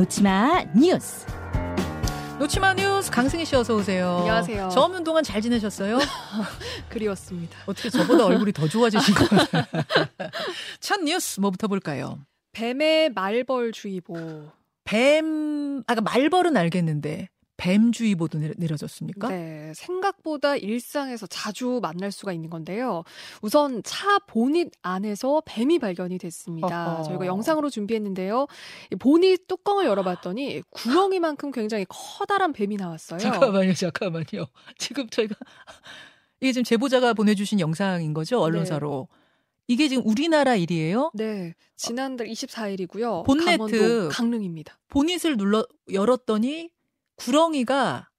놓치마 뉴스. 놓치마 뉴스 강승희 씨 어서 오세요. 안녕하세요. 저 없는 동안 잘 지내셨어요? 그리웠습니다. 어떻게 저보다 얼굴이 더 좋아지신 것 같아요. 첫 뉴스 뭐부터 볼까요? 뱀의 말벌 주의보. 뱀, 아까 말벌은 알겠는데 뱀주의보도 내려졌습니까? 네, 생각보다 일상에서 자주 만날 수가 있는 건데요. 우선 차 보닛 안에서 뱀이 발견이 됐습니다. 어허. 저희가 영상으로 준비했는데요. 이 보닛 뚜껑을 열어봤더니 구렁이만큼 굉장히 커다란 뱀이 나왔어요. 잠깐만요, 잠깐만요. 지금 저희가 이게 지금 제보자가 보내주신 영상인 거죠, 언론사로. 이게 지금 우리나라 일이에요. 네, 지난달 24일이고요. 본네트. 강원도 강릉입니다. 보닛을 눌러 열었더니 구렁이가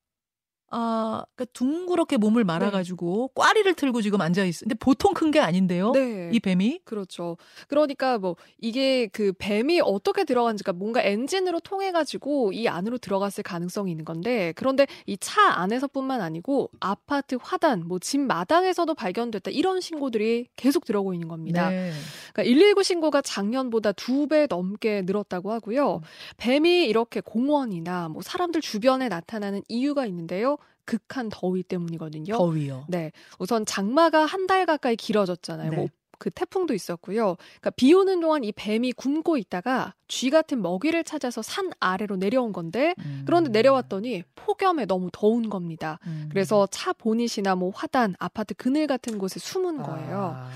아, 그러니까 둥그렇게 몸을 말아가지고 꽈리를 틀고 지금 앉아 있어. 근데 보통 큰 게 아닌데요. 네. 이 뱀이 그렇죠. 그러니까 뭐 이게 그 뱀이 어떻게 들어간지가 뭔가 엔진으로 통해 가지고 이 안으로 들어갔을 가능성이 있는 건데 그런데 이 차 안에서뿐만 아니고 아파트 화단, 뭐 집 마당에서도 발견됐다 이런 신고들이 계속 들어오고 있는 겁니다. 네. 그러니까 119 신고가 작년보다 두 배 넘게 늘었다고 하고요. 음. 뱀이 이렇게 공원이나 뭐 사람들 주변에 나타나는 이유가 있는데요. 극한 더위 때문이거든요. 더위요. 네. 우선 장마가 한 달 가까이 길어졌잖아요. 네. 뭐 그 태풍도 있었고요. 그러니까 비 오는 동안 이 뱀이 굶고 있다가 쥐 같은 먹이를 찾아서 산 아래로 내려온 건데 음. 그런데 내려왔더니 폭염에 너무 더운 겁니다. 음. 그래서 차 보닛이나 뭐 화단, 아파트 그늘 같은 곳에 숨은 거예요. 아.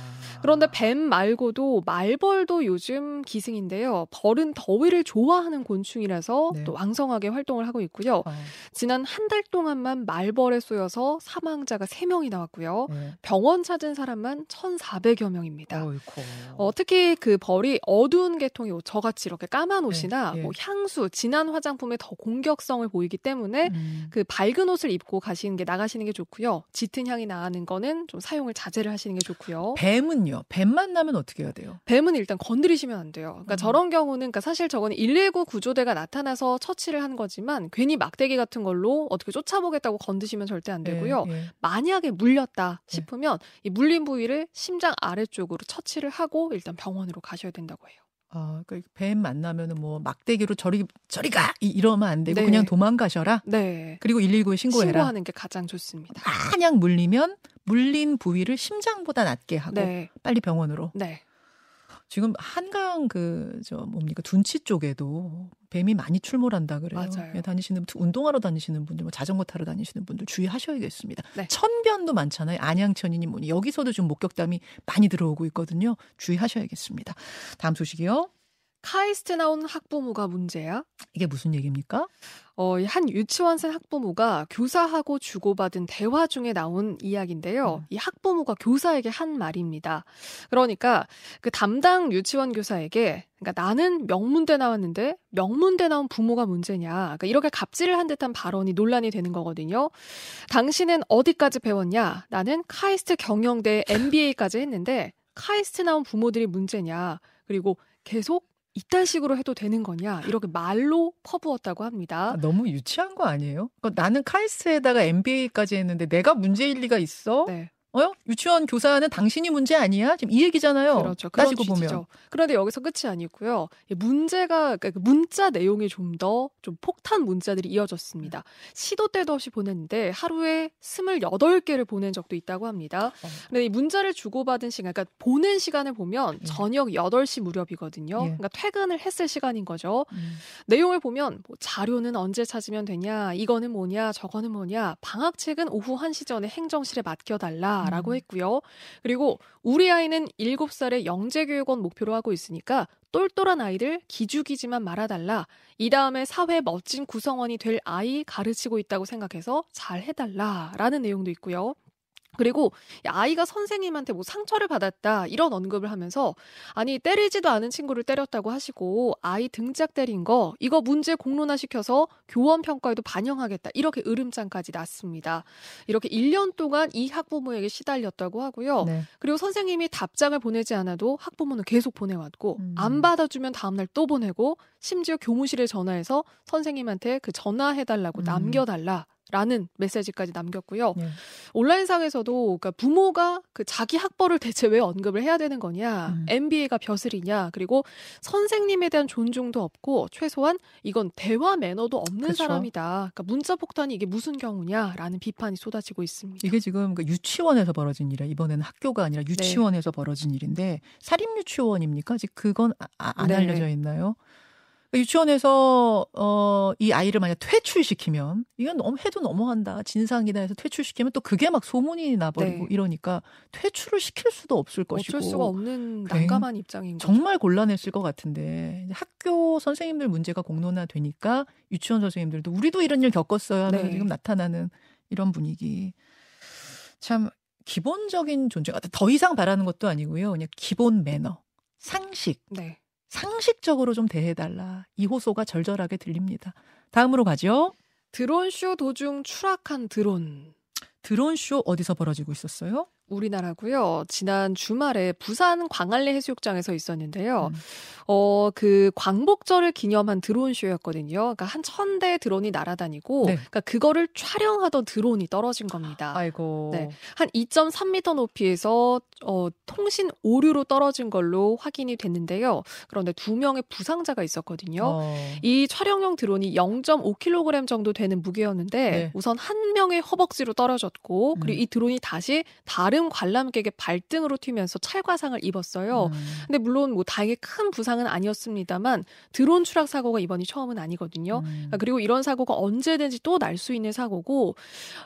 그런데 뱀 말고도 말벌도 요즘 기승인데요. 벌은 더위를 좋아하는 곤충이라서 네. 또 왕성하게 활동을 하고 있고요. 아, 지난 한 달 동안만 말벌에 쏘여서 사망자가 3명이 나왔고요. 네. 병원 찾은 사람만 1,400여 명입니다. 어이쿠. 어, 특히 그 벌이 어두운 계통의 옷, 저같이 이렇게 까만 옷이나 예. 뭐 향수, 진한 화장품에 더 공격성을 보이기 때문에 음. 그 밝은 옷을 입고 가시는 게 나가시는 게 좋고요. 짙은 향이 나는 거는 좀 사용을 자제를 하시는 게 좋고요. 뱀은요. 뱀 만나면 어떻게 해야 돼요? 뱀은 일단 건드리시면 안 돼요. 그러니까 음. 저런 경우는 그러니까 사실 저거는 119 구조대가 나타나서 처치를 한 거지만 괜히 막대기 같은 걸로 어떻게 쫓아보겠다고 건드시면 절대 안 되고요. 예, 예. 만약에 물렸다 네. 싶으면 이 물린 부위를 심장 아래쪽으로 처치를 하고 일단 병원으로 가셔야 된다고 해요. 아, 그러니까 뱀 만나면은 뭐 막대기로 저리 저리 가 이- 이러면 안 되고 네. 그냥 도망가셔라. 네. 그리고 119에 신고해라. 신고하는 게 가장 좋습니다. 마냥 물리면 물린 부위를 심장보다 낮게 하고 네. 빨리 병원으로. 네. 지금 한강 그 저 뭡니까 둔치 쪽에도 뱀이 많이 출몰한다 그래요. 맞아요. 예, 다니시는 분, 운동하러 다니시는 분들, 뭐 자전거 타러 다니시는 분들 주의하셔야겠습니다. 네. 천변도 많잖아요. 안양천이니 뭐니 여기서도 좀 목격담이 많이 들어오고 있거든요. 주의하셔야겠습니다. 다음 소식이요. 카이스트 나온 학부모가 문제야? 이게 무슨 얘기입니까? 어, 이한 유치원생 학부모가 교사하고 주고받은 대화 중에 나온 이야기인데요. 음. 이 학부모가 교사에게 한 말입니다. 그러니까 그 담당 유치원 교사에게 그러니까 나는 명문대 나왔는데 명문대 나온 부모가 문제냐. 그러니까 이렇게 갑질을 한 듯한 발언이 논란이 되는 거거든요. 당신은 어디까지 배웠냐? 나는 카이스트 경영대 MBA까지 했는데 카이스트 나온 부모들이 문제냐. 그리고 계속 이딴 식으로 해도 되는 거냐 이렇게 말로 퍼부었다고 합니다. 아, 너무 유치한 거 아니에요? 그러니까 나는 카이스트에다가 MBA까지 했는데 내가 문제일 리가 있어? 네, 어요? 유치원 교사는 당신이 문제 아니야? 지금 이 얘기잖아요. 그렇죠. 따지고 보면. 취지죠. 그런데 여기서 끝이 아니고요. 이 문제가 그러니까 그 문자 내용이 좀더좀 폭탄 문자들이 이어졌습니다. 시도 때도 없이 보냈는데 하루에 28개를 보낸 적도 있다고 합니다. 어. 근데 이 문자를 주고받은 시간, 그러니까 보낸 시간을 보면 예. 저녁 8시 무렵이거든요. 예. 그러니까 퇴근을 했을 시간인 거죠. 음. 내용을 보면 뭐 자료는 언제 찾으면 되냐, 이거는 뭐냐, 저거는 뭐냐, 방학책은 오후 1시 전에 행정실에 맡겨달라 라고 음. 했고요. 그리고 우리 아이는 7살에 영재교육원 목표로 하고 있으니까 똘똘한 아이들 기죽이지만 말아달라. 이 다음에 사회 멋진 구성원이 될 아이 가르치고 있다고 생각해서 잘 해달라 라는 내용도 있고요. 그리고 이 아이가 선생님한테 뭐 상처를 받았다 이런 언급을 하면서 아니 때리지도 않은 친구를 때렸다고 하시고 아이 등짝 때린 거 이거 문제 공론화 시켜서 교원 평가에도 반영하겠다 이렇게 으름장까지 났습니다. 이렇게 1년 동안 이 학부모에게 시달렸다고 하고요. 네. 그리고 선생님이 답장을 보내지 않아도 학부모는 계속 보내왔고 음. 안 받아주면 다음날 또 보내고 심지어 교무실에 전화해서 선생님한테 그 전화해달라고 음. 남겨달라. 라는 메시지까지 남겼고요. 네. 온라인상에서도 그러니까 부모가 그 자기 학벌을 대체 왜 언급을 해야 되는 거냐, 음. MBA가 벼슬이냐, 그리고 선생님에 대한 존중도 없고 최소한 이건 대화 매너도 없는 그쵸. 사람이다. 그러니까 문자 폭탄이 이게 무슨 경우냐라는 비판이 쏟아지고 있습니다. 이게 지금 그 유치원에서 벌어진 일이야. 이번에는 학교가 아니라 네. 유치원에서 벌어진 일인데 사립 유치원입니까? 아직 그건 아- 아- 안 네. 알려져 있나요? 유치원에서 어, 이 아이를 만약 퇴출시키면 이건 너무 해도 너무한다 진상이다 해서 퇴출시키면 또 그게 막 소문이 나버리고 네. 이러니까 퇴출을 시킬 수도 없을 것이고 어쩔 수가 없는 굉- 난감한 입장인 거죠. 정말 곤란했을 것 같은데 학교 선생님들 문제가 공론화되니까 유치원 선생님들도 우리도 이런 일 겪었어요 하면서 네. 지금 나타나는 이런 분위기 참 기본적인 존재 더 이상 바라는 것도 아니고요 그냥 기본 매너 상식 네. 상식적으로 좀 대해달라 이 호소가 절절하게 들립니다 다음으로 가죠 드론 쇼 도중 추락한 드론. 드론 쇼 어디서 벌어지고 있었어요? 우리나라고요. 지난 주말에 부산 광안리 해수욕장에서 있었는데요. 음. 어, 그 광복절을 기념한 드론 쇼였거든요. 그러니까 한 천 대 드론이 날아다니고 네. 그러니까 그거를 촬영하던 드론이 떨어진 겁니다. 아이고 네. 한 2.3m 높이에서 어, 통신 오류로 떨어진 걸로 확인이 됐는데요. 그런데 두 명의 부상자가 있었거든요. 어. 이 촬영용 드론이 0.5kg 정도 되는 무게였는데 네. 우선 한 명의 허벅지로 떨어졌고 그리고 음. 이 드론이 다시 다른 관람객의 발등으로 튀면서 찰과상을 입었어요. 음. 근데 물론 뭐 다행히 큰 부상은 아니었습니다만 드론 추락 사고가 이번이 처음은 아니거든요. 음. 그러니까 그리고 이런 사고가 언제든지 또 날 수 있는 사고고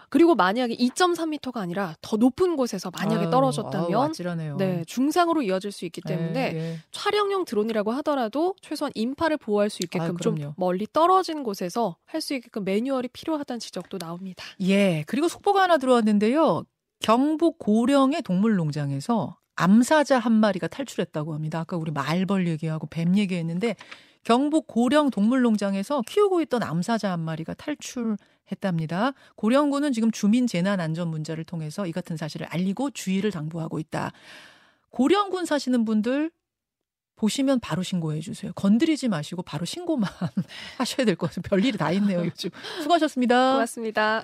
그리고 만약에 2.3m가 아니라 더 높은 곳에서 만약에 아유, 떨어졌다면 아찔하네요. 네, 중상으로 이어질 수 있기 때문에 예, 예. 촬영용 드론이라고 하더라도 최소한 인파를 보호할 수 있게끔 아, 좀. 멀리 떨어진 곳에서 할 수 있게끔 매뉴얼이 필요하다는 지적도 나옵니다. 예, 그리고 속보가 하나 들어왔는데요. 경북 고령의 동물농장에서 암사자 한 마리가 탈출했다고 합니다. 아까 우리 말벌 얘기하고 뱀 얘기했는데 경북 고령 동물농장에서 키우고 있던 암사자 한 마리가 탈출했답니다. 고령군은 지금 주민 재난 안전 문자를 통해서 이 같은 사실을 알리고 주의를 당부하고 있다. 고령군 사시는 분들 보시면 바로 신고해 주세요. 건드리지 마시고 바로 신고만 하셔야 될 것 같아요. 별일이 다 있네요, 요즘. 수고하셨습니다. 고맙습니다.